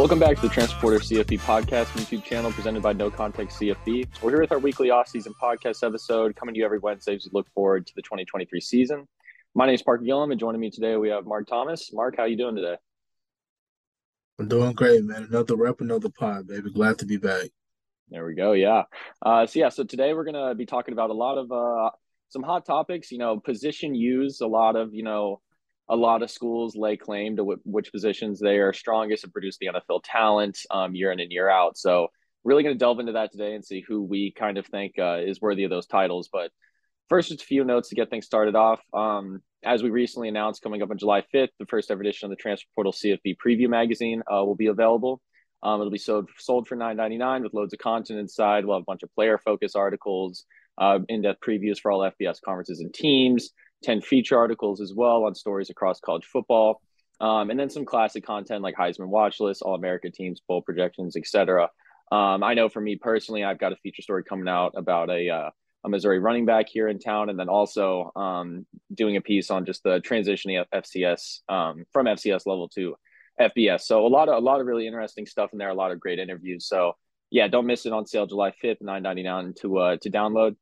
Welcome back to the Transfer Portal CFB podcast YouTube channel presented by No Context CFB. We're here with our weekly off-season podcast episode coming to you every Wednesday as we look forward to the 2023 season. My name is Parker Gillam, and joining me today we have Mark Thomas. Mark, how you doing today? I'm doing great, man. Another rep, another pod, baby. Glad to be back. There we go. Yeah. Uh, so yeah. So today we're gonna be talking about a lot of uh, some hot topics. You know, position use. A lot of you know, a lot of schools lay claim to w- which positions they are strongest and produce the NFL talent um, year in and year out. So really going to delve into that today and see who we kind of think uh, is worthy of those titles. But first, just a few notes to get things started off. Um, as we recently announced, coming up on July 5th, the first ever edition of the Transfer Portal CFB Preview Magazine uh, will be available. Um, it'll be sold sold for nine ninety nine with loads of content inside. We'll have a bunch of player focus articles, uh, in depth previews for all FBS conferences and teams, ten feature articles as well on stories across college football, um, and then some classic content like Heisman watch list, All America teams, bowl projections, etc. Um, I know for me personally, I've got a feature story coming out about a uh, a Missouri running back here in town, and then also um, doing a piece on just the transitioning of FCS um, from FCS level to FBS. So a lot of a lot of really interesting stuff in there. A lot of great interviews. So yeah, don't miss it on sale July fifth, nine ninety nine to uh, to download.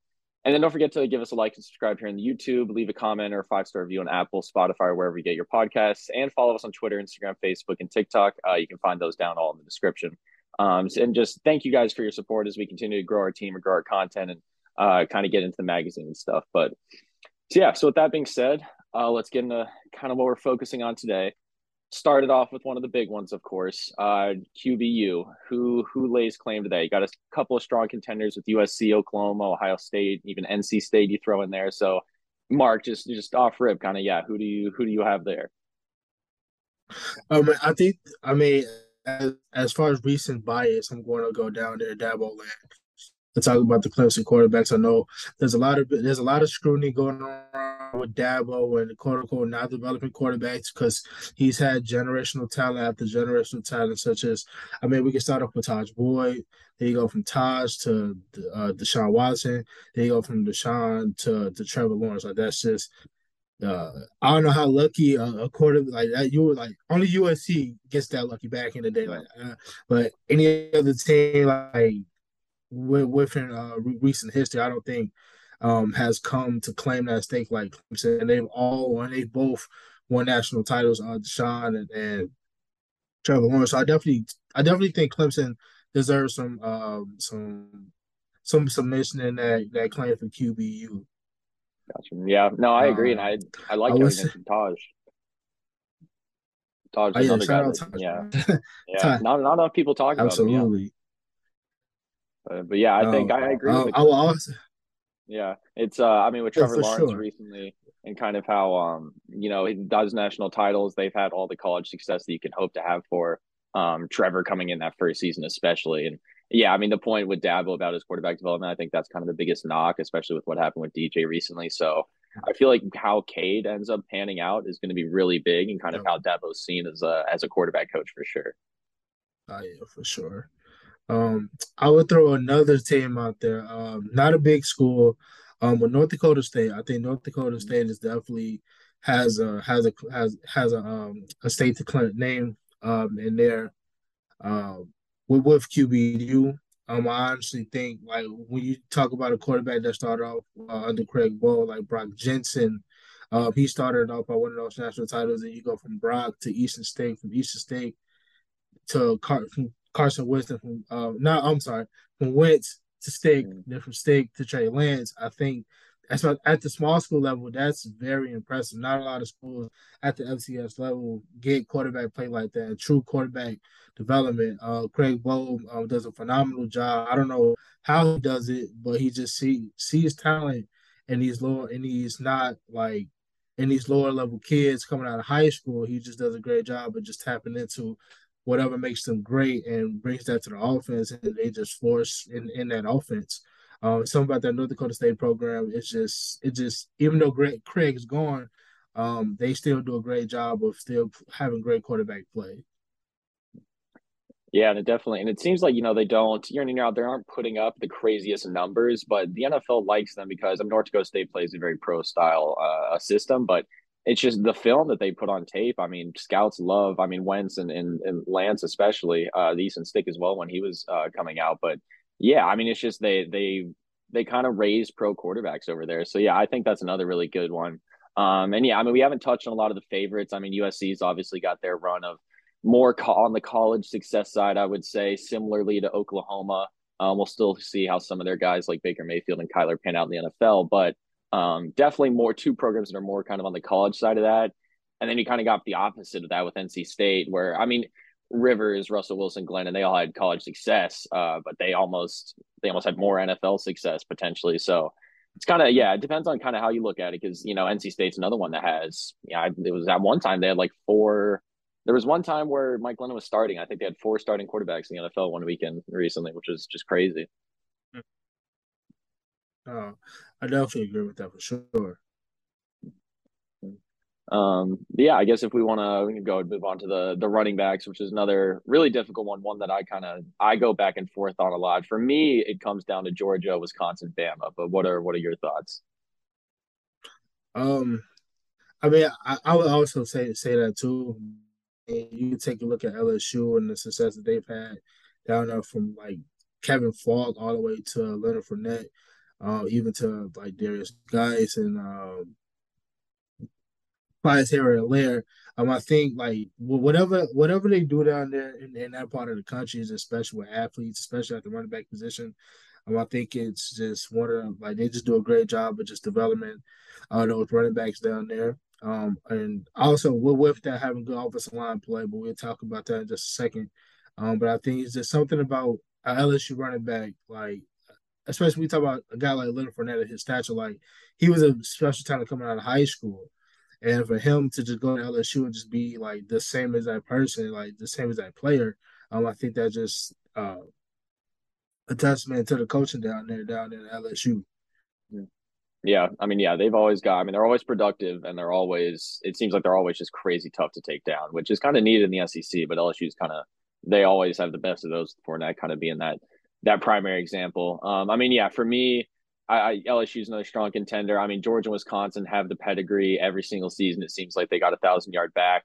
And then don't forget to give us a like and subscribe here on the YouTube. Leave a comment or a five star review on Apple, Spotify, wherever you get your podcasts. And follow us on Twitter, Instagram, Facebook, and TikTok. Uh, you can find those down all in the description. Um, and just thank you guys for your support as we continue to grow our team and grow our content and uh, kind of get into the magazine and stuff. But so yeah, so with that being said, uh, let's get into kind of what we're focusing on today. Started off with one of the big ones, of course, uh, QBU. Who who lays claim to that? You got a couple of strong contenders with USC, Oklahoma, Ohio State, even NC State. You throw in there. So, Mark, just just off rip, kind of yeah. Who do you who do you have there? Um, I think I mean as, as far as recent bias, I'm going to go down to Dabo land to talk about the Clemson quarterbacks. I know there's a lot of there's a lot of scrutiny going on with Dabo and quote unquote not developing quarterbacks because he's had generational talent after generational talent, such as I mean we can start off with Tajh Boyd. Then you go from Taj to uh, Deshaun Watson. Then you go from Deshaun to to Trevor Lawrence. Like that's just uh, I don't know how lucky a, a quarter like that you were like only USC gets that lucky back in the day, like uh, but any other team like within uh, recent history, I don't think um, has come to claim that stake like Clemson. And they've all and they both won national titles. Uh, Deshaun and, and Trevor Lawrence. So I definitely, I definitely think Clemson deserves some, um, some, some submission in that that claim for QBU. Gotcha. Yeah, no, I agree, um, and I I like you mentioned Taj. Taj, oh, yeah, another guy. That, yeah, yeah. not not enough people talk Absolutely. about him. Absolutely. Uh, but yeah, I think I agree. Will also, yeah, it's. uh I mean, with Trevor Lawrence sure. recently, and kind of how um you know he does national titles. They've had all the college success that you can hope to have for um Trevor coming in that first season, especially. And yeah, I mean the point with Dabo about his quarterback development, I think that's kind of the biggest knock, especially with what happened with DJ recently. So I feel like how Cade ends up panning out is going to be really big, and kind of how Dabo's seen as a as a quarterback coach for sure. Oh yeah, for sure. Um, I would throw another team out there. Um, not a big school, um, but North Dakota State. I think North Dakota mm-hmm. State is definitely has a has a has has a um a state to name um in there. Um, with with QBU. Um, I honestly think like when you talk about a quarterback that started off uh, under Craig Bohl, like Brock Jensen, um, he started off by one of those national titles, and you go from Brock to Easton Stick, from Easton Stick to Car- from Carson Winston from uh no, I'm sorry, from Wentz to Stick, mm-hmm. then from Stick to Trey Lance. I think that's at the small school level, that's very impressive. Not a lot of schools at the FCS level get quarterback play like that, true quarterback development. Uh, Craig Bohl um, does a phenomenal job. I don't know how he does it, but he just see sees talent in these lower and he's not like in these lower level kids coming out of high school. He just does a great job of just tapping into whatever makes them great and brings that to the offense, and they just force in, in that offense. Um, something about that North Dakota State program is just it just even though Greg Craig's gone, um, they still do a great job of still having great quarterback play. Yeah, and it definitely, and it seems like you know they don't year in and year out they aren't putting up the craziest numbers, but the NFL likes them because I mean, North Dakota State plays a very pro style uh, system, but it's just the film that they put on tape. I mean, scouts love. I mean, Wentz and and, and Lance especially, uh, Easton Stick as well when he was uh, coming out. But yeah, I mean, it's just they they they kind of raise pro quarterbacks over there. So yeah, I think that's another really good one. Um, and yeah, I mean, we haven't touched on a lot of the favorites. I mean, USC's obviously got their run of more co- on the college success side. I would say similarly to Oklahoma. Um, we'll still see how some of their guys like Baker Mayfield and Kyler pan out in the NFL, but um, definitely more two programs that are more kind of on the college side of that. And then you kind of got the opposite of that with NC State, where I mean, Rivers, Russell Wilson, Glenn, and they all had college success, uh, but they almost they almost had more NFL success potentially. So it's kind of yeah, it depends on kind of how you look at it because you know NC State's another one that has yeah, it was at one time they had like four. There was one time where Mike Glennon was starting. I think they had four starting quarterbacks in the NFL one weekend recently, which was just crazy. Oh, I definitely agree with that for sure. Um, yeah, I guess if we want to, we can go and move on to the the running backs, which is another really difficult one. One that I kind of I go back and forth on a lot. For me, it comes down to Georgia, Wisconsin, Bama. But what are what are your thoughts? Um, I mean, I, I would also say say that too. And you can take a look at LSU and the success that they've had down there from like Kevin Faulk all the way to Leonard Fournette, uh, even to like Derrius Guice and um, Pius Harry Lair. Um, I think like whatever whatever they do down there in, in that part of the country is especially with athletes, especially at the running back position. Um, I think it's just one of like they just do a great job of just development uh, those running backs down there. Um, and also with, with that having good offensive line play, but we'll talk about that in just a second. Um, but I think it's just something about LSU running back, like especially when we talk about a guy like Leonard Fournette his stature, like he was a special talent coming out of high school. And for him to just go to LSU and just be like the same as that person, like the same as that player, um, I think that just uh, a testament to the coaching down there, down in LSU. Yeah, I mean, yeah, they've always got. I mean, they're always productive, and they're always. It seems like they're always just crazy tough to take down, which is kind of needed in the SEC. But LSU's kind of they always have the best of those. Fournette kind of being that that primary example. Um, I mean, yeah, for me, I, I LSU is another strong contender. I mean, Georgia and Wisconsin have the pedigree every single season. It seems like they got a thousand yard back.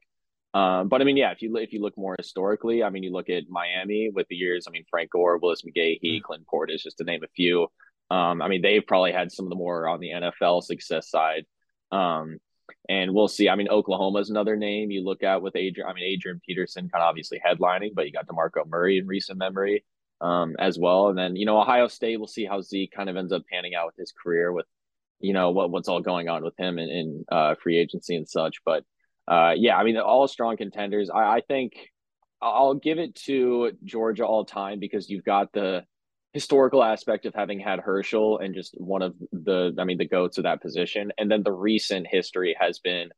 Um, but I mean, yeah, if you if you look more historically, I mean, you look at Miami with the years. I mean, Frank Gore, Willis McGahee, mm-hmm. Clint Portis, just to name a few. Um, I mean, they've probably had some of the more on the NFL success side. Um, and we'll see. I mean, Oklahoma is another name you look at with Adrian. I mean, Adrian Peterson kind of obviously headlining, but you got DeMarco Murray in recent memory um, as well. And then, you know, Ohio State, we'll see how Zeke kind of ends up panning out with his career with, you know, what, what's all going on with him in, in uh, free agency and such. But uh, yeah, I mean, all strong contenders. I, I think I'll give it to Georgia all time because you've got the historical aspect of having had Herschel and just one of the, I mean, the goats of that position. And then the recent history has been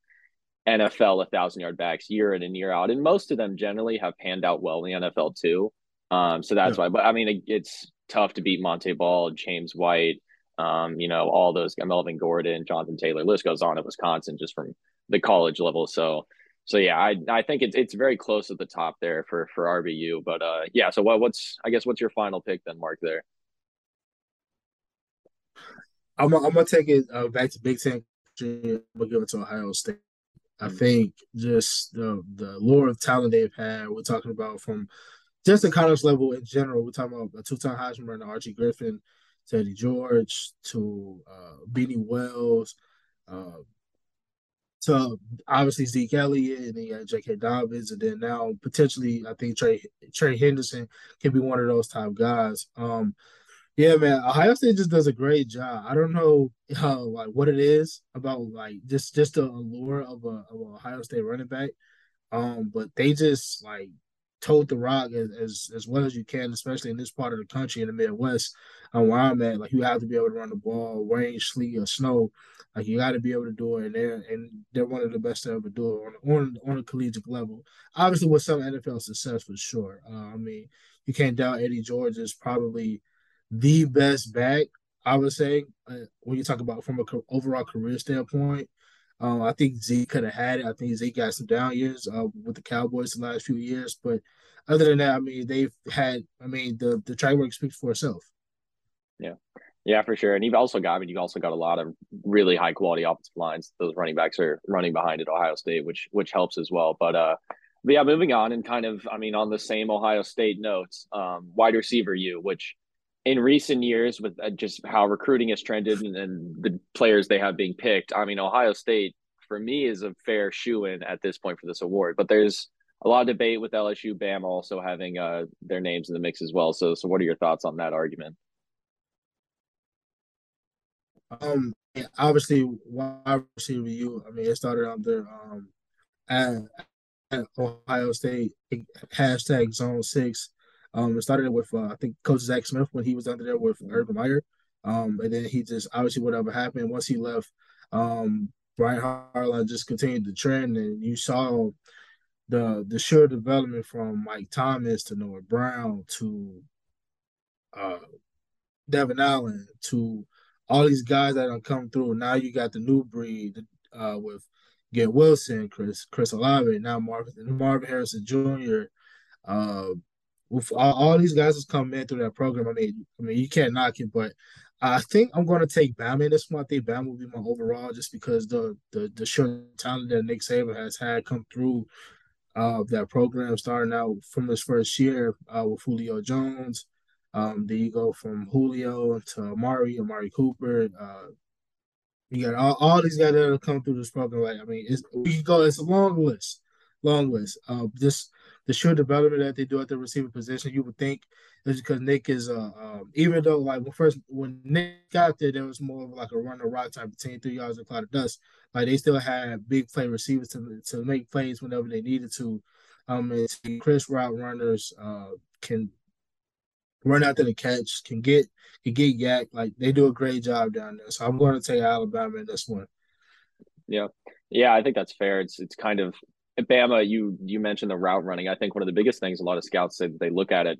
NFL, a thousand yard backs year in and year out. And most of them generally have panned out well in the NFL too. Um, so that's yeah. why. But I mean, it, it's tough to beat Montee Ball, James White, um, you know, all those Melvin Gordon, Jonathan Taylor. List goes on at Wisconsin just from the college level. So, so yeah, I I think it's it's very close at the top there for for RBU. But uh, yeah. So what what's I guess what's your final pick then, Mark? There. I'm I'm gonna take it uh, back to Big Ten. I'm gonna give it to Ohio State. I mm. think just the the lure of talent they've had. We're talking about from just the college level in general. We're talking about a two-time Heisman runner, Archie Griffin, Teddy George, to uh, Beanie Wells, uh, to obviously Zeke Elliott, and then you got J.K. Dobbins, and then now potentially I think Trey Trey Henderson can be one of those type guys. Um, yeah, man, Ohio State just does a great job. I don't know how like what it is about like just just the allure of a of a Ohio State running back. Um, but they just like tote the rock as, as, as well as you can, especially in this part of the country in the Midwest, um, where I'm at. Like you have to be able to run the ball, rain, sleet, or snow. Like you got to be able to do it, and they're and they're one of the best to ever do it on on, on a collegiate level. Obviously, with some NFL success for sure. Uh, I mean, you can't doubt Eddie George is probably the best back. I would say uh, when you talk about from a overall career standpoint. Um, I think Zeke could have had it. I think Zeke got some down years uh, with the Cowboys the last few years, but other than that, I mean, they've had. I mean, the the track work speaks for itself. Yeah, Yeah, for sure. And you've also got, I mean, you've also got a lot of really high quality offensive lines. Those running backs are running behind at Ohio State, which which helps as well. But uh, but yeah, moving on and kind of, I mean, on the same Ohio State notes, um, wide receiver you, which in recent years with uh, just how recruiting has trended and, and, the players they have being picked, I mean, Ohio State for me is a fair shoe in at this point for this award. But there's a lot of debate with LSU, Bam also having uh, their names in the mix as well. So, so what are your thoughts on that argument? Um, obviously, wide receiver you. I mean, it started out there um, at, at Ohio State hashtag Zone Six. Um, it started with uh, I think Coach Zach Smith when he was under there with Urban Meyer. Um, and then he just obviously whatever happened once he left. Um, Brian Hartline just continued the trend, and you saw the the sure development from Mike Thomas to Noah Brown to uh, Devin Allen to all these guys that are come through. Now you got the new breed uh, with Garrett Wilson, Chris Chris Olave, now Marvin Marvin Harrison Jr. Uh, with all, all, these guys that's come in through that program. I mean, I mean you can't knock it, but I think I'm going to take Bama in this one. I think Bama will be my overall just because the the the sure talent that Nick Saban has had come through uh, that program, starting out from his first year uh, with Julio Jones. Um, then you go from Julio to Amari, Amari Cooper. Uh, you got all, all these guys that have come through this program. Like, I mean, it's, we can go. It's a long list, long list. Uh, just the sure development that they do at the receiver position. You would think it's because Nick is uh um, even though like when first when Nick got there, there was more of like a run or rock type of team, three yards of cloud of dust. Like they still had big play receivers to to make plays whenever they needed to. Um, and Chris route runners uh can run after the catch, can get can get YAC. Like they do a great job down there. So I'm going to take Alabama in this one. Yeah, yeah, I think that's fair. It's it's kind of Bama. You you mentioned the route running. I think one of the biggest things a lot of scouts say that they look at it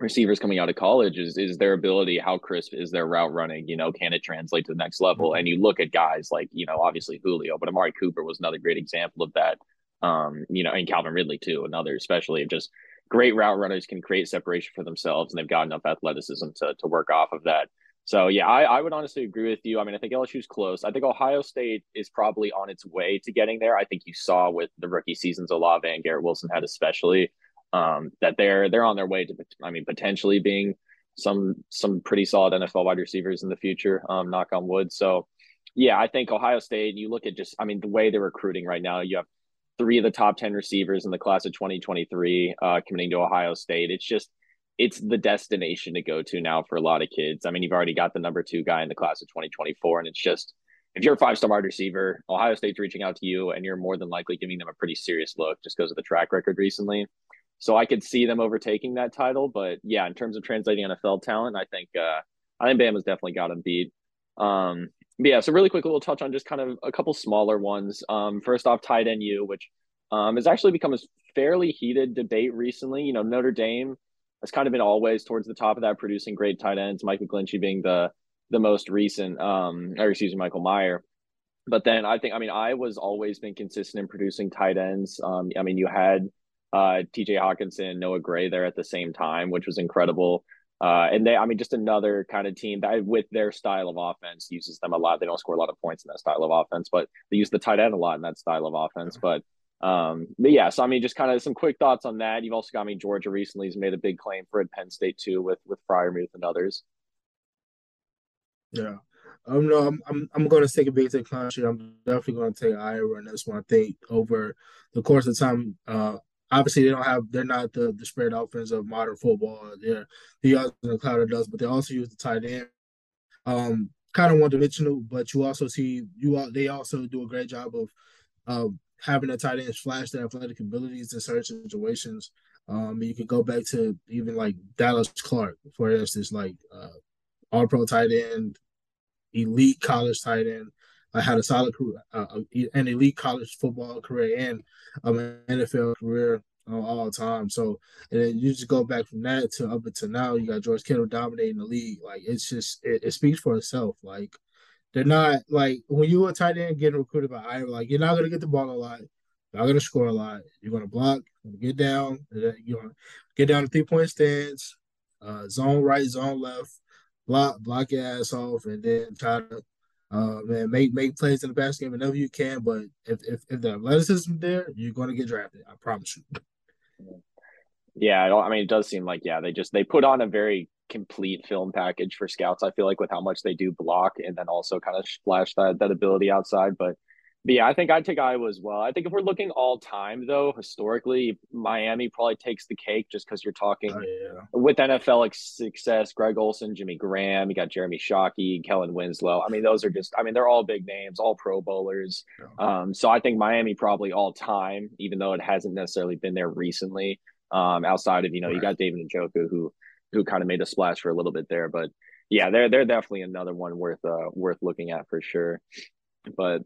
receivers coming out of college is is their ability how crisp is their route running you know can it translate to the next level and you look at guys like you know obviously julio but amari cooper was another great example of that um you know and calvin ridley too another especially just great route runners can create separation for themselves and they've got enough athleticism to, to work off of that so yeah I, I would honestly agree with you i mean i think lsu's close i think ohio state is probably on its way to getting there i think you saw with the rookie seasons olave and garrett wilson had especially um, that they're they're on their way to I mean potentially being some some pretty solid NFL wide receivers in the future. Um, knock on wood. So yeah, I think Ohio State. You look at just I mean the way they're recruiting right now. You have three of the top ten receivers in the class of 2023 uh, committing to Ohio State. It's just it's the destination to go to now for a lot of kids. I mean, you've already got the number two guy in the class of 2024, and it's just if you're a five star wide receiver, Ohio State's reaching out to you, and you're more than likely giving them a pretty serious look just because of the track record recently. So I could see them overtaking that title. But yeah, in terms of translating NFL talent, I think uh, I think Bama's definitely got them beat. Um, yeah, so really quick, we'll touch on just kind of a couple smaller ones. Um, first off, tight end U, which um, has actually become a fairly heated debate recently. You know, Notre Dame has kind of been always towards the top of that, producing great tight ends. Mike McGlinchey being the the most recent, um, or excuse me, Michael Mayer. But then I think, I mean, Iowa's always been consistent in producing tight ends. Um, I mean, you had uh, TJ Hockenson, Noah Gray there at the same time, which was incredible. Uh, and they, I mean, just another kind of team that with their style of offense uses them a lot. They don't score a lot of points in that style of offense, but they use the tight end a lot in that style of offense. But, um, but yeah, so I mean, just kind of some quick thoughts on that. You've also got I me mean, Georgia recently has made a big claim for it, Penn State too, with with Freiermuth and others. Yeah. Um, no, I'm I'm, I'm going to take a big take country. I'm definitely going to take Iowa in this one. I think over the course of time, uh, obviously they don't have they're not the the spread offense of modern football. They're the other the cloud does, but they also use the tight end. Um, kind of one dimensional, but you also see you all they also do a great job of of having a tight end flash their athletic abilities in certain situations. Um, you can go back to even like Dallas Clark, for instance, like uh, all pro tight end, elite college tight end. I had a solid uh, uh an elite college football career and um, an NFL career uh, all time. So and then you just go back from that to up until now, you got George Kittle dominating the league. Like it's just it, it speaks for itself. Like they're not like when you a tight end getting recruited by Iowa, like you're not gonna get the ball a lot. You're not gonna score a lot. You're gonna block, you're gonna get down, you're gonna get down to three point stance, uh, zone right, zone left, block block your ass off, and then try to uh, man make make plays in the basket game whenever you can. But if if, if the athleticism there, you're to get drafted. I promise you. Yeah, I mean, it does seem like yeah, they just they put on a very complete film package for scouts. I feel like with how much they do block and then also kind of splash that that ability outside. But but yeah, I think I'd take Iowa as well. I think if we're looking all time, though, historically, Miami probably takes the cake just because you're talking oh, yeah. with NFL success. Greg Olsen, Jimmy Graham, you got Jeremy Shockey, Kellen Winslow. I mean, those are just, I mean, they're all big names, all Pro Bowlers. Yeah. Um, so I think Miami probably all time, even though it hasn't necessarily been there recently. Um, outside of you know, right. you got David and Njoku who who kind of made a splash for a little bit there, but yeah, they're they're definitely another one worth uh worth looking at for sure. But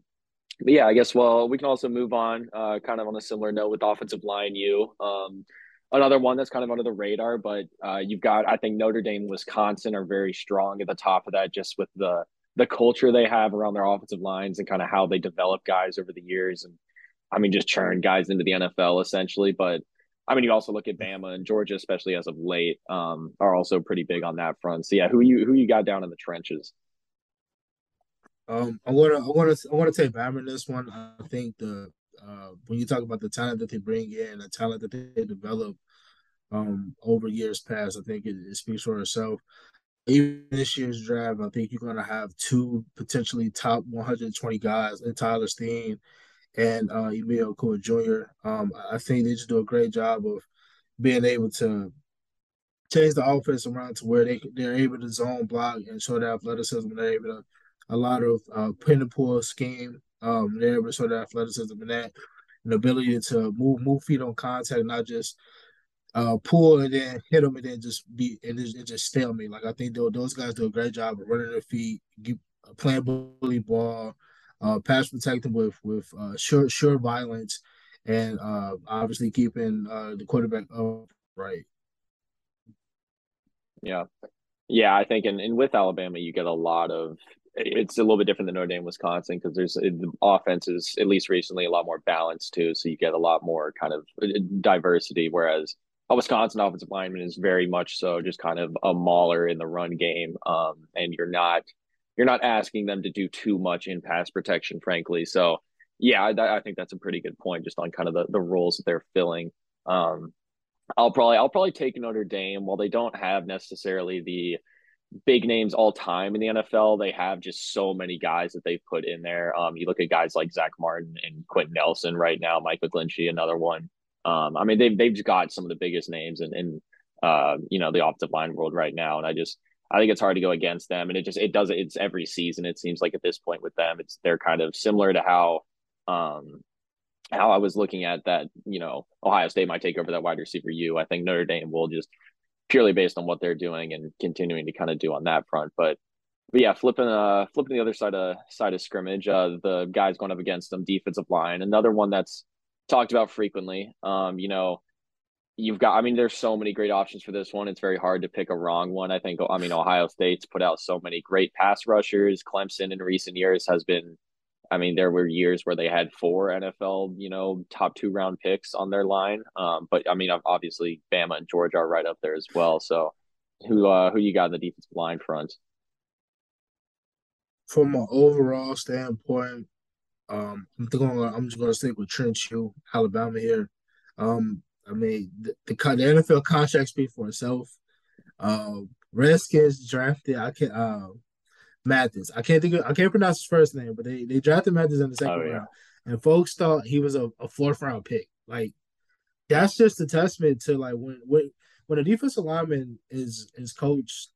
but yeah, I guess well we can also move on, uh, kind of on a similar note with offensive line. You, um, another one that's kind of under the radar, but uh, you've got I think Notre Dame, Wisconsin are very strong at the top of that, just with the the culture they have around their offensive lines and kind of how they develop guys over the years, and I mean just churn guys into the NFL essentially. But I mean you also look at Bama and Georgia, especially as of late, um, are also pretty big on that front. So yeah, who you who you got down in the trenches? Um, I want to, I want to, I want to take Bama in this one. I think the uh, when you talk about the talent that they bring in, the talent that they develop um, over years past, I think it, it speaks for itself. Even this year's draft, I think you're going to have two potentially top 120 guys in Tyler Steen and uh, Emil Ekiyor Jr. Um, I think they just do a great job of being able to change the offense around to where they they're able to zone block and show their athleticism. They're able to a lot of uh, pin and pull scheme. Um, they're able to show that athleticism and that an ability to move move feet on contact, not just uh, pull and then hit them and then just be and just, and just stalemate. Like I think those guys do a great job of running their feet, get, playing bully ball, uh, pass protecting with with uh, sure sure violence, and uh, obviously keeping uh, the quarterback upright. Yeah, yeah, I think, and, and with Alabama, you get a lot of it's a little bit different than Notre Dame, Wisconsin, because there's the offense is at least recently a lot more balanced too. So you get a lot more kind of uh, diversity. Whereas a Wisconsin offensive lineman is very much so just kind of a mauler in the run game, um, and you're not you're not asking them to do too much in pass protection, frankly. So yeah, I, I think that's a pretty good point just on kind of the the roles that they're filling. Um, I'll probably I'll probably take Notre Dame while they don't have necessarily the big names all time in the NFL. They have just so many guys that they've put in there. Um, you look at guys like Zack Martin and Quenton Nelson right now, Mike McGlinchey, another one. Um, I mean, they've they've got some of the biggest names in, in uh, you know, the offensive line world right now. And I just I think it's hard to go against them. And it just it does it's every season, it seems like at this point with them. It's they're kind of similar to how um how I was looking at that, you know, Ohio State might take over that wide receiver U. I think Notre Dame will just purely based on what they're doing and continuing to kind of do on that front. But but yeah, flipping uh flipping the other side of side of scrimmage, uh the guys going up against them, defensive line, another one that's talked about frequently. Um, you know, you've got I mean, there's so many great options for this one. It's very hard to pick a wrong one. I think I mean Ohio State's put out so many great pass rushers. Clemson in recent years has been I mean, there were years where they had four NFL, you know, top two round picks on their line. Um, but I mean, obviously, Bama and Georgia are right up there as well. So, who uh, who you got in the defensive line front? From an overall standpoint, um, I'm thinking I'm just going to stick with Trent Shoe, Alabama here. Um, I mean, the, the, the NFL contract speaks for itself. Uh, Redskins drafted. I can. Uh, Mathis. I can't think of I can't pronounce his first name, but they they drafted Mathis in the second oh, yeah. round, and folks thought he was a, a fourth round pick. Like that's just a testament to like when when when a defensive lineman is is coached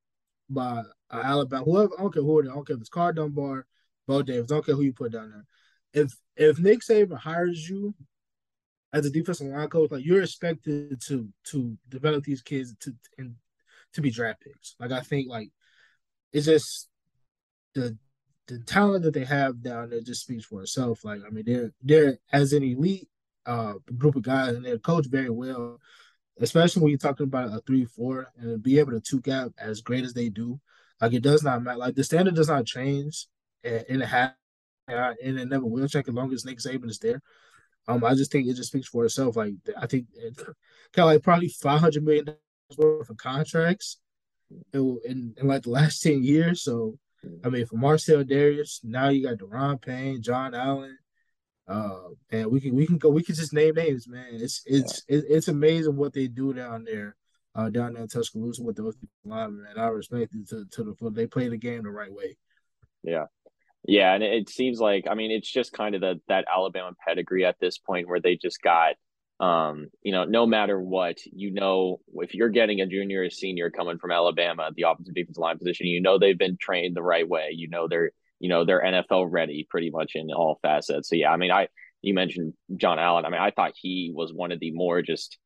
by uh, Alabama, whoever I don't care who it is, I don't care if it's Karl Dunbar, Bo Davis, I don't care who you put down there. If if Nick Saban hires you as a defensive line coach, like you're expected to to develop these kids to and to be draft picks. Like I think like it's just the the talent that they have down there just speaks for itself. Like I mean, they're they're as an elite uh group of guys, and they're coached very well. Especially when you're talking about a three four and be able to two gap as great as they do. Like it does not matter. Like the standard does not change, and it has, and it never will check as long as Nick Saban is there. Um, I just think it just speaks for itself. Like I think it, kind of like probably five hundred million dollars worth of contracts in, in like the last 10 years. So, I mean, for Marcell Dareus, now you got Da'Ron Payne, John Allen. Uh, and we can we can go we can just name names, man. It's it's yeah. it's amazing what they do down there, uh, down there in Tuscaloosa with those linemen. Man, I respect it to to the foot. they play the game the right way. Yeah, yeah, and it seems like I mean it's just kind of the that Alabama pedigree at this point where they just got um, you know, no matter what, you know, if you're getting a junior or senior coming from Alabama, the offensive defensive line position, you know they've been trained the right way. You know they're you know they're NFL ready pretty much in all facets. So yeah, I mean, I you mentioned John Allen. I mean, I thought he was one of the more just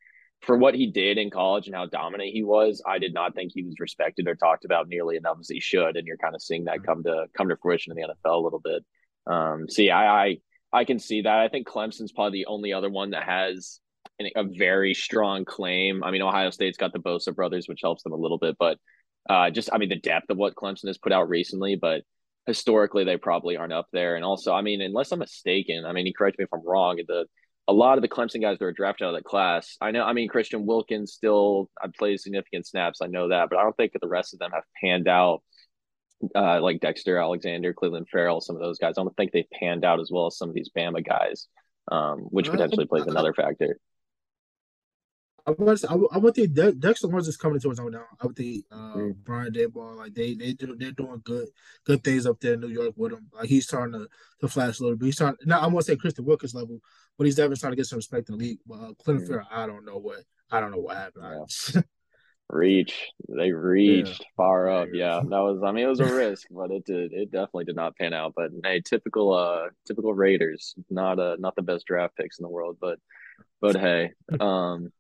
for what he did in college and how dominant he was. I did not think he was respected or talked about nearly enough as he should. And you're kind of seeing that come to come to fruition in the NFL a little bit. Um, so yeah, I, I I can see that. I think Clemson's probably the only other one that has a very strong claim. I mean, Ohio State's got the Bosa brothers, which helps them a little bit, but uh, just I mean the depth of what Clemson has put out recently, but historically they probably aren't up there. And also, I mean, unless I'm mistaken, I mean, you correct me if I'm wrong. The a lot of the Clemson guys that were drafted out of that class, I know. I mean, Christian Wilkins still I played significant snaps. I know that, but I don't think that the rest of them have panned out. Uh, like Dexter Alexander, Clelin Ferrell, some of those guys. I don't think they panned out as well as some of these Bama guys, um, which potentially plays another factor. I was I, I would think De- Dexter Lawrence is coming to his own now. I would think uh, mm. Brian Daboll like they they do, they're doing good good things up there in New York with him. Like he's starting to, to flash a little bit. He's trying now I'm gonna say Christian Wilkins level, but he's definitely trying to get some respect in the league. But uh, Clinton. Fair, I don't know what I don't know what happened. Yeah. Reach, they reached yeah. far up. Yeah, that was. I mean, it was a risk, but it did. It definitely did not pan out. But hey, typical, uh, typical Raiders. Not uh, not the best draft picks in the world, but, but hey, um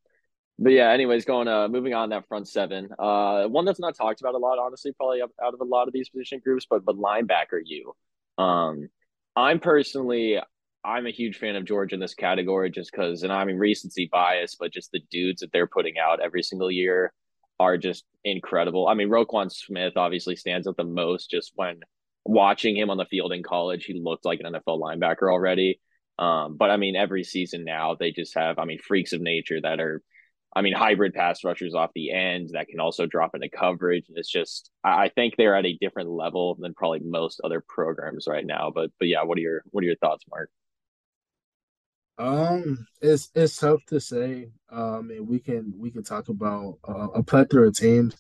but yeah, anyways, going uh moving on that front seven. Uh one that's not talked about a lot, honestly, probably out of a lot of these position groups, but but linebacker you. Um I'm personally I'm a huge fan of Georgia in this category just because and I mean recency bias, but just the dudes that they're putting out every single year are just incredible. I mean, Roquan Smith obviously stands out the most just when watching him on the field in college, he looked like an NFL linebacker already. Um, but I mean, every season now they just have, I mean, freaks of nature that are I mean, hybrid pass rushers off the end that can also drop into coverage. It's just, I think they're at a different level than probably most other programs right now. But, but yeah, what are your, what are your thoughts, Mark? Um, it's it's tough to say. Um, and we can we can talk about uh, a plethora of teams.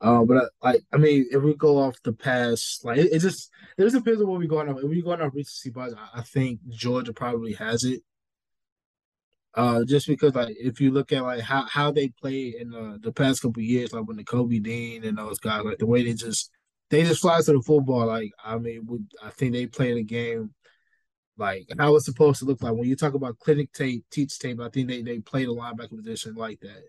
Uh, but I, like I mean, if we go off the past, like it, it just it just depends on what we going on. If we going off recency bias, I, I think Georgia probably has it. Uh, just because like if you look at like how, how they play in the, the past couple years, like when the Kobe Dean and those guys, like the way they just they just fly to the football. Like I mean, we, I think they play the game like how it's supposed to look like. When you talk about clinic tape, teach tape, I think they they play the linebacker position like that.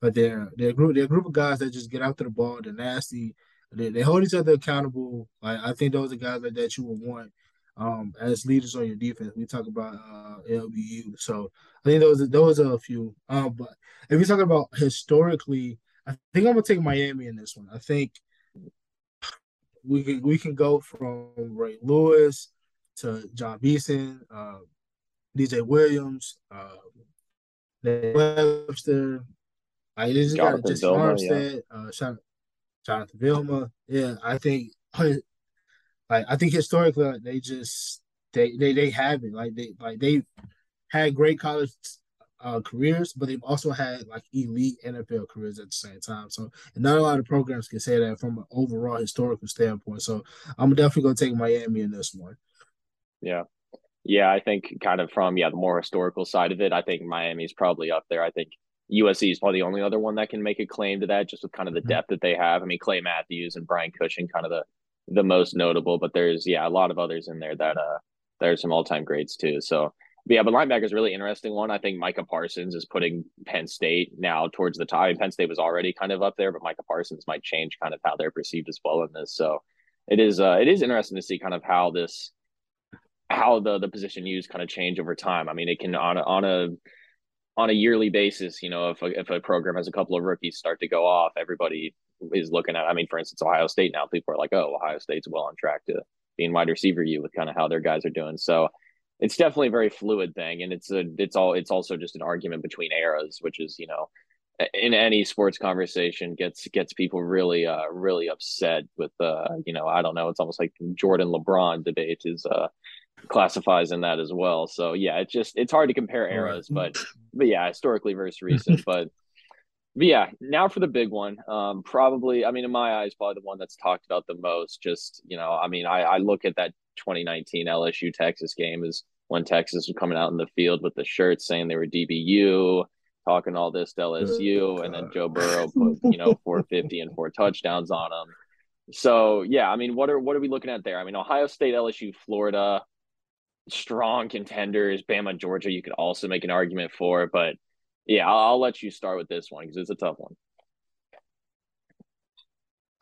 But they're they're a group they're a group of guys that just get after the ball. They're nasty. They, they hold each other accountable. Like I think those are guys like that you would want um, as leaders on your defense. We talk about uh, LBU, so I think those those are a few. Um, but if you're talking about historically, I think I'm gonna take Miami in this one. I think we can we can go from Ray Lewis to Jon Beason, uh, DJ Williams, uh, Webster. I just got just Armstead, yeah. uh, Jonathan Vilma. Yeah, I think like I think historically they just they they they have it. Like they like they had great college uh, careers, but they've also had like elite NFL careers at the same time. So not a lot of programs can say that from an overall historical standpoint. So I'm definitely gonna take Miami in this one. Yeah. Yeah, I think kind of from yeah the more historical side of it, I think Miami's probably up there. I think USC is probably the only other one that can make a claim to that, just with kind of the mm-hmm. depth that they have. I mean, Clay Matthews and Brian Cushing, kind of the the most notable, but there's yeah a lot of others in there that uh there's some all time greats too. So but yeah, but linebacker is really interesting one. I think Micah Parsons is putting Penn State now towards the top. I mean, Penn State was already kind of up there, but Micah Parsons might change kind of how they're perceived as well in this. So it is uh it is interesting to see kind of how this how the the position used kind of change over time. I mean, it can on a, on a on a yearly basis, you know, if a, if a program has a couple of rookies start to go off, everybody is looking at. I mean, for instance, Ohio State now, people are like, oh, Ohio State's well on track to being wide receiver you with kind of how their guys are doing. So it's definitely a very fluid thing, and it's a it's all it's also just an argument between eras, which is you know in any sports conversation gets gets people really uh really upset with uh you know I don't know it's almost like Jordan LeBron debate is uh classifies in that as well. So yeah, it's just it's hard to compare eras, but but yeah, historically versus recent. but but yeah, now for the big one. Um, probably, I mean, in my eyes, probably the one that's talked about the most. Just you know, I mean, I, I look at that 2019 LSU Texas game as when Texas was coming out in the field with the shirts saying they were DBU, talking all this to LSU, oh, and then Joe Burrow put you know 450 and four touchdowns on them. So yeah, I mean, what are what are we looking at there? I mean, Ohio State, LSU, Florida, strong contenders. Bama, Georgia, you could also make an argument for, but yeah, I'll, I'll let you start with this one because it's a tough one.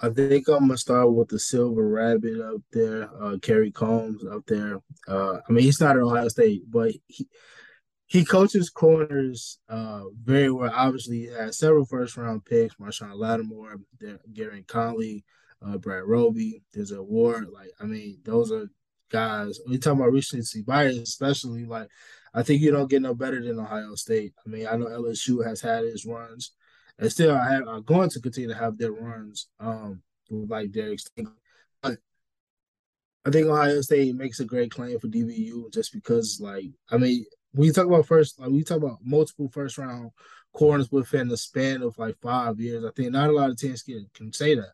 I think I'm gonna start with the Silver Rabbit up there, uh, Kerry Coombs up there. Uh, I mean, he's not at Ohio State, but he he coaches corners uh, very well. Obviously, he has several first round picks: Marshon Lattimore, Gareon Conley, uh, Brad Roby. There's a award. Like, I mean, those are guys. When you talk about recency bias, especially like I think you don't get no better than Ohio State. I mean, I know LSU has had its runs, and still I have, are going to continue to have their runs. Um, like Derek. But I think Ohio State makes a great claim for DBU just because, like, I mean, when you talk about first, like, we talk about multiple first round corners within the span of like five years. I think not a lot of teams can, can say that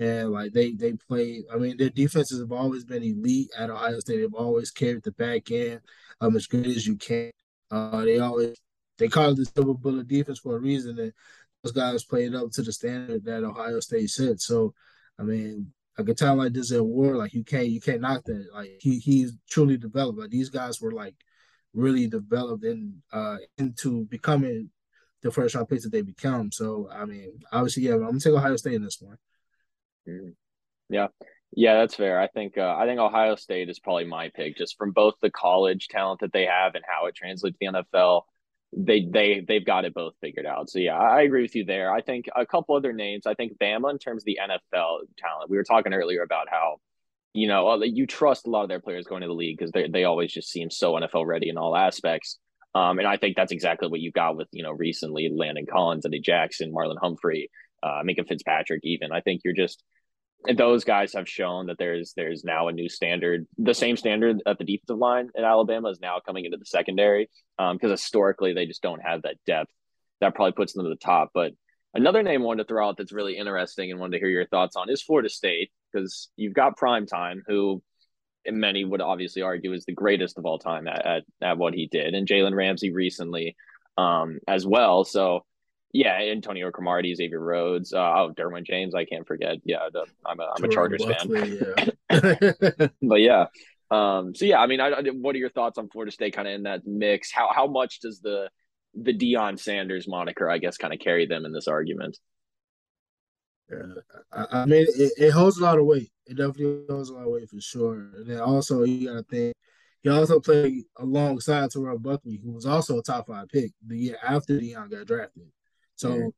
and like they they play. I mean, their defenses have always been elite at Ohio State. They've always carried the back end um as good as you can. Uh, they always they call it the silver bullet defense for a reason. And those guys played up to the standard that Ohio State set. So, I mean, like a time like this at war, like you can't you can't knock that. Like he he's truly developed. Like these guys were like really developed in uh into becoming the first round picks that they become. So I mean, obviously, yeah, I'm gonna take Ohio State in this one. Mm-hmm. Yeah. Yeah, that's fair. I think uh, I think Ohio State is probably my pick, just from both the college talent that they have and how it translates to the NFL. They they they've got it both figured out. So yeah, I agree with you there. I think a couple other names. I think Bama in terms of the NFL talent. We were talking earlier about how you know you trust a lot of their players going to the league because they they always just seem so NFL ready in all aspects. Um, and I think that's exactly what you got with you know recently Landon Collins, Eddie Jackson, Marlon Humphrey, uh, Minkah Fitzpatrick. Even I think you're just those guys have shown that there's there's now a new standard. The same standard at the defensive line in Alabama is now coming into the secondary because um, historically they just don't have that depth. That probably puts them to the top. But another name I wanted to throw out that's really interesting and wanted to hear your thoughts on is Florida State because you've got Prime Time, who many would obviously argue is the greatest of all time at at, at what he did, and Jalen Ramsey recently um, as well. So yeah, Antonio Cromartie, Xavier Rhodes, uh, oh Derwin James, I can't forget. Yeah, the, I'm a I'm a Chargers Buckley, fan. Yeah. but yeah, um, so yeah, I mean, I, I, what are your thoughts on Florida State kind of in that mix? How how much does the the Deion Sanders moniker, I guess, kind of carry them in this argument? Yeah, I, I mean, it, it, holds a lot of weight. It definitely holds a lot of weight for sure. And then also, you got to think he also played alongside Terrell Buckley, who was also a top five pick the year after Deion got drafted. So, yeah.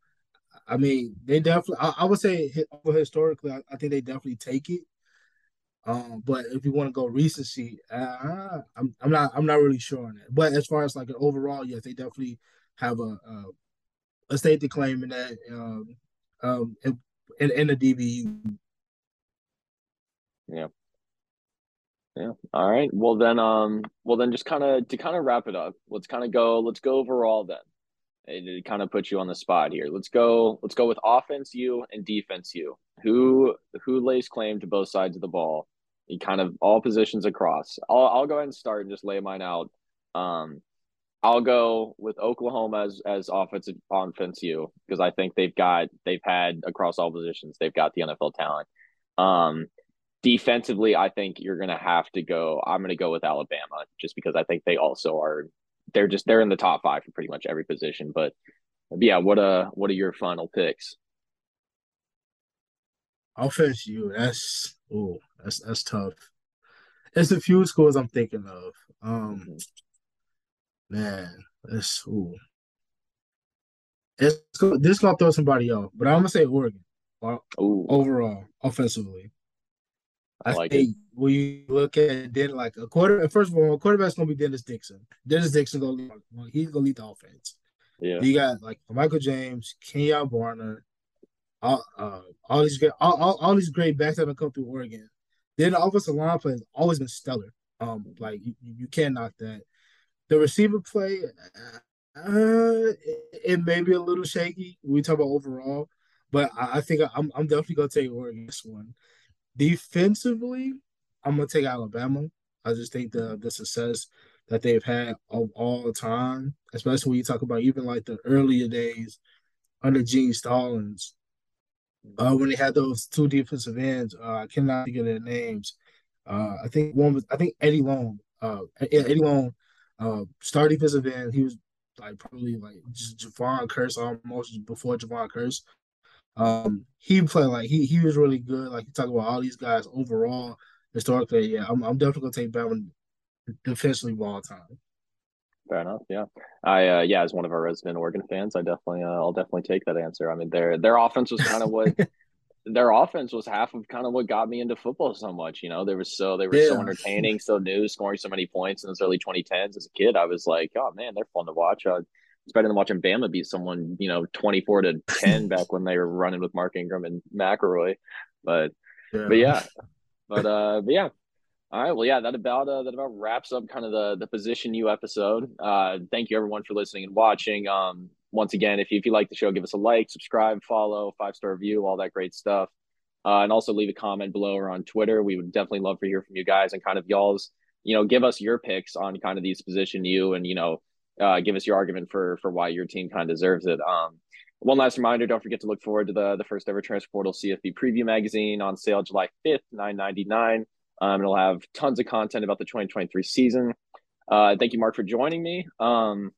I mean, they definitely. I, I would say historically, I, I, think they definitely take it. Um, but if you want to go recency, uh, I'm I'm not I'm not really sure on that. But as far as like an overall, yes, they definitely have a a, a state to claim in that um um in in the DBU. Yeah. Yeah. All right. Well then um well then just kind of to kind of wrap it up, let's kind of go let's go overall then it, it kind of puts you on the spot here. Let's go. Let's go with offense you and defense you. Who who lays claim to both sides of the ball? You kind of all positions across. I'll I'll go ahead and start and just lay mine out. Um, I'll go with Oklahoma as as offensive offense you because I think they've got they've had across all positions they've got the NFL talent. Um, defensively, I think you're gonna have to go. I'm gonna go with Alabama just because I think they also are they're just they're in the top five for pretty much every position. But yeah, what uh what are your final picks? Offense, you that's oh that's that's tough. It's a few schools I'm thinking of. Um, mm-hmm. Man, that's ooh. It's this gonna throw somebody off, but I'm gonna say Oregon. Ooh. Overall, offensively. I, like think it. when you look at then like a quarter, first of all, a quarterback's gonna be Dennis Dixon. Dennis Dixon gonna he's gonna lead the offense. Yeah. You got like Michael James, Kenjon Barner, all, uh, all these great, all, all, all, these great backs that have come through Oregon. Then the offensive line play has always been stellar. Um, like you, you can't knock that. The receiver play, uh, it, may be a little shaky. We talk about overall, but I, think I'm, I'm definitely gonna take Oregon this one. Defensively, I'm gonna take Alabama. I just think the the success that they've had of all time, especially when you talk about even like the earlier days under Gene Stallings, uh, when they had those two defensive ends. Uh, I cannot think of their names. Uh, I think one was I think Eddie Long. Uh, Eddie Long, uh, star defensive end. He was like probably like just Jevon Kearse almost before Jevon Kearse. Um, he played like he he was really good. Like you talk about all these guys overall historically. Yeah, I'm I'm definitely gonna take Bama defensively of all time. Fair enough. Yeah, I uh, yeah, as one of our resident Oregon fans, I definitely uh, I'll definitely take that answer. I mean, their their offense was kind of what their offense was half of kind of what got me into football so much. You know, they were so they were yeah. so entertaining, so new, scoring so many points in those early 2010s. As a kid, I was like, oh man, they're fun to watch. Uh, it's better than watching Bama beat someone, you know, 24 to 10 back when they were running with Mark Ingram and McElroy. But yeah. but yeah. But uh but yeah. All right. Well, yeah, that about uh, that about wraps up kind of the the Position U episode. Uh thank you everyone for listening and watching. Um once again, if you if you like the show, give us a like, subscribe, follow, five star review, all that great stuff. Uh, and also leave a comment below or on Twitter. We would definitely love to hear from you guys and kind of y'all's, you know, give us your picks on kind of these Position U and you know, uh, give us your argument for for why your team kind of deserves it. Um, one last reminder: don't forget to look forward to the the first ever Transfer Portal CFB preview magazine on sale July fifth, nine ninety nine. Um, it'll have tons of content about the twenty twenty three season. Uh, thank you, Mark, for joining me. Um,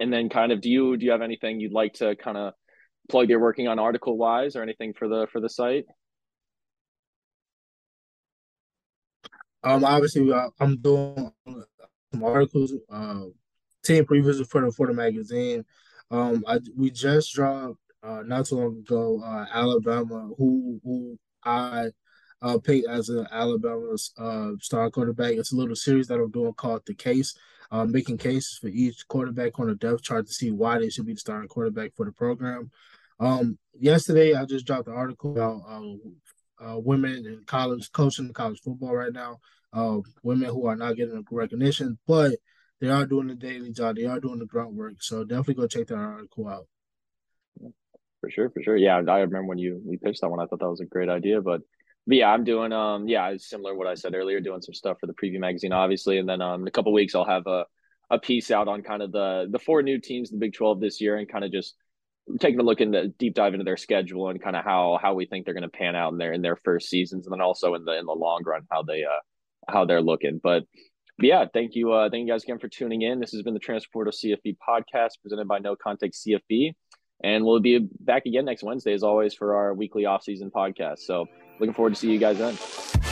and then, kind of, do you do you have anything you'd like to kind of plug you're working on article wise or anything for the for the site? Um, obviously, uh, I'm doing some articles. Uh, team previews for the for the magazine. Um, I we just dropped uh, not too long ago uh, Alabama, who who I uh, picked as an Alabama's uh, star quarterback. It's a little series that I'm doing called the case, uh, making cases for each quarterback on the depth chart to see why they should be the starting quarterback for the program. Um, yesterday, I just dropped an article about uh, uh, women in college coaching college football right now. Uh, women who are not getting recognition, but they are doing the daily job. They are doing the grunt work. So definitely go check that article out. For sure, for sure. Yeah, I remember when you we pitched that one. I thought that was a great idea. But, but yeah, I'm doing um yeah, similar to what I said earlier, doing some stuff for the preview magazine, obviously, and then um in a couple weeks I'll have a a piece out on kind of the the four new teams in the Big Twelve this year, and kind of just taking a look into deep dive into their schedule and kind of how how we think they're going to pan out in their in their first seasons, and then also in the in the long run how they uh how they're looking. But but yeah, thank you. Uh, thank you guys again for tuning in. This has been the Transfer Portal CFB podcast presented by No Context CFB. And we'll be back again next Wednesday, as always, for our weekly off-season podcast. So looking forward to see you guys then.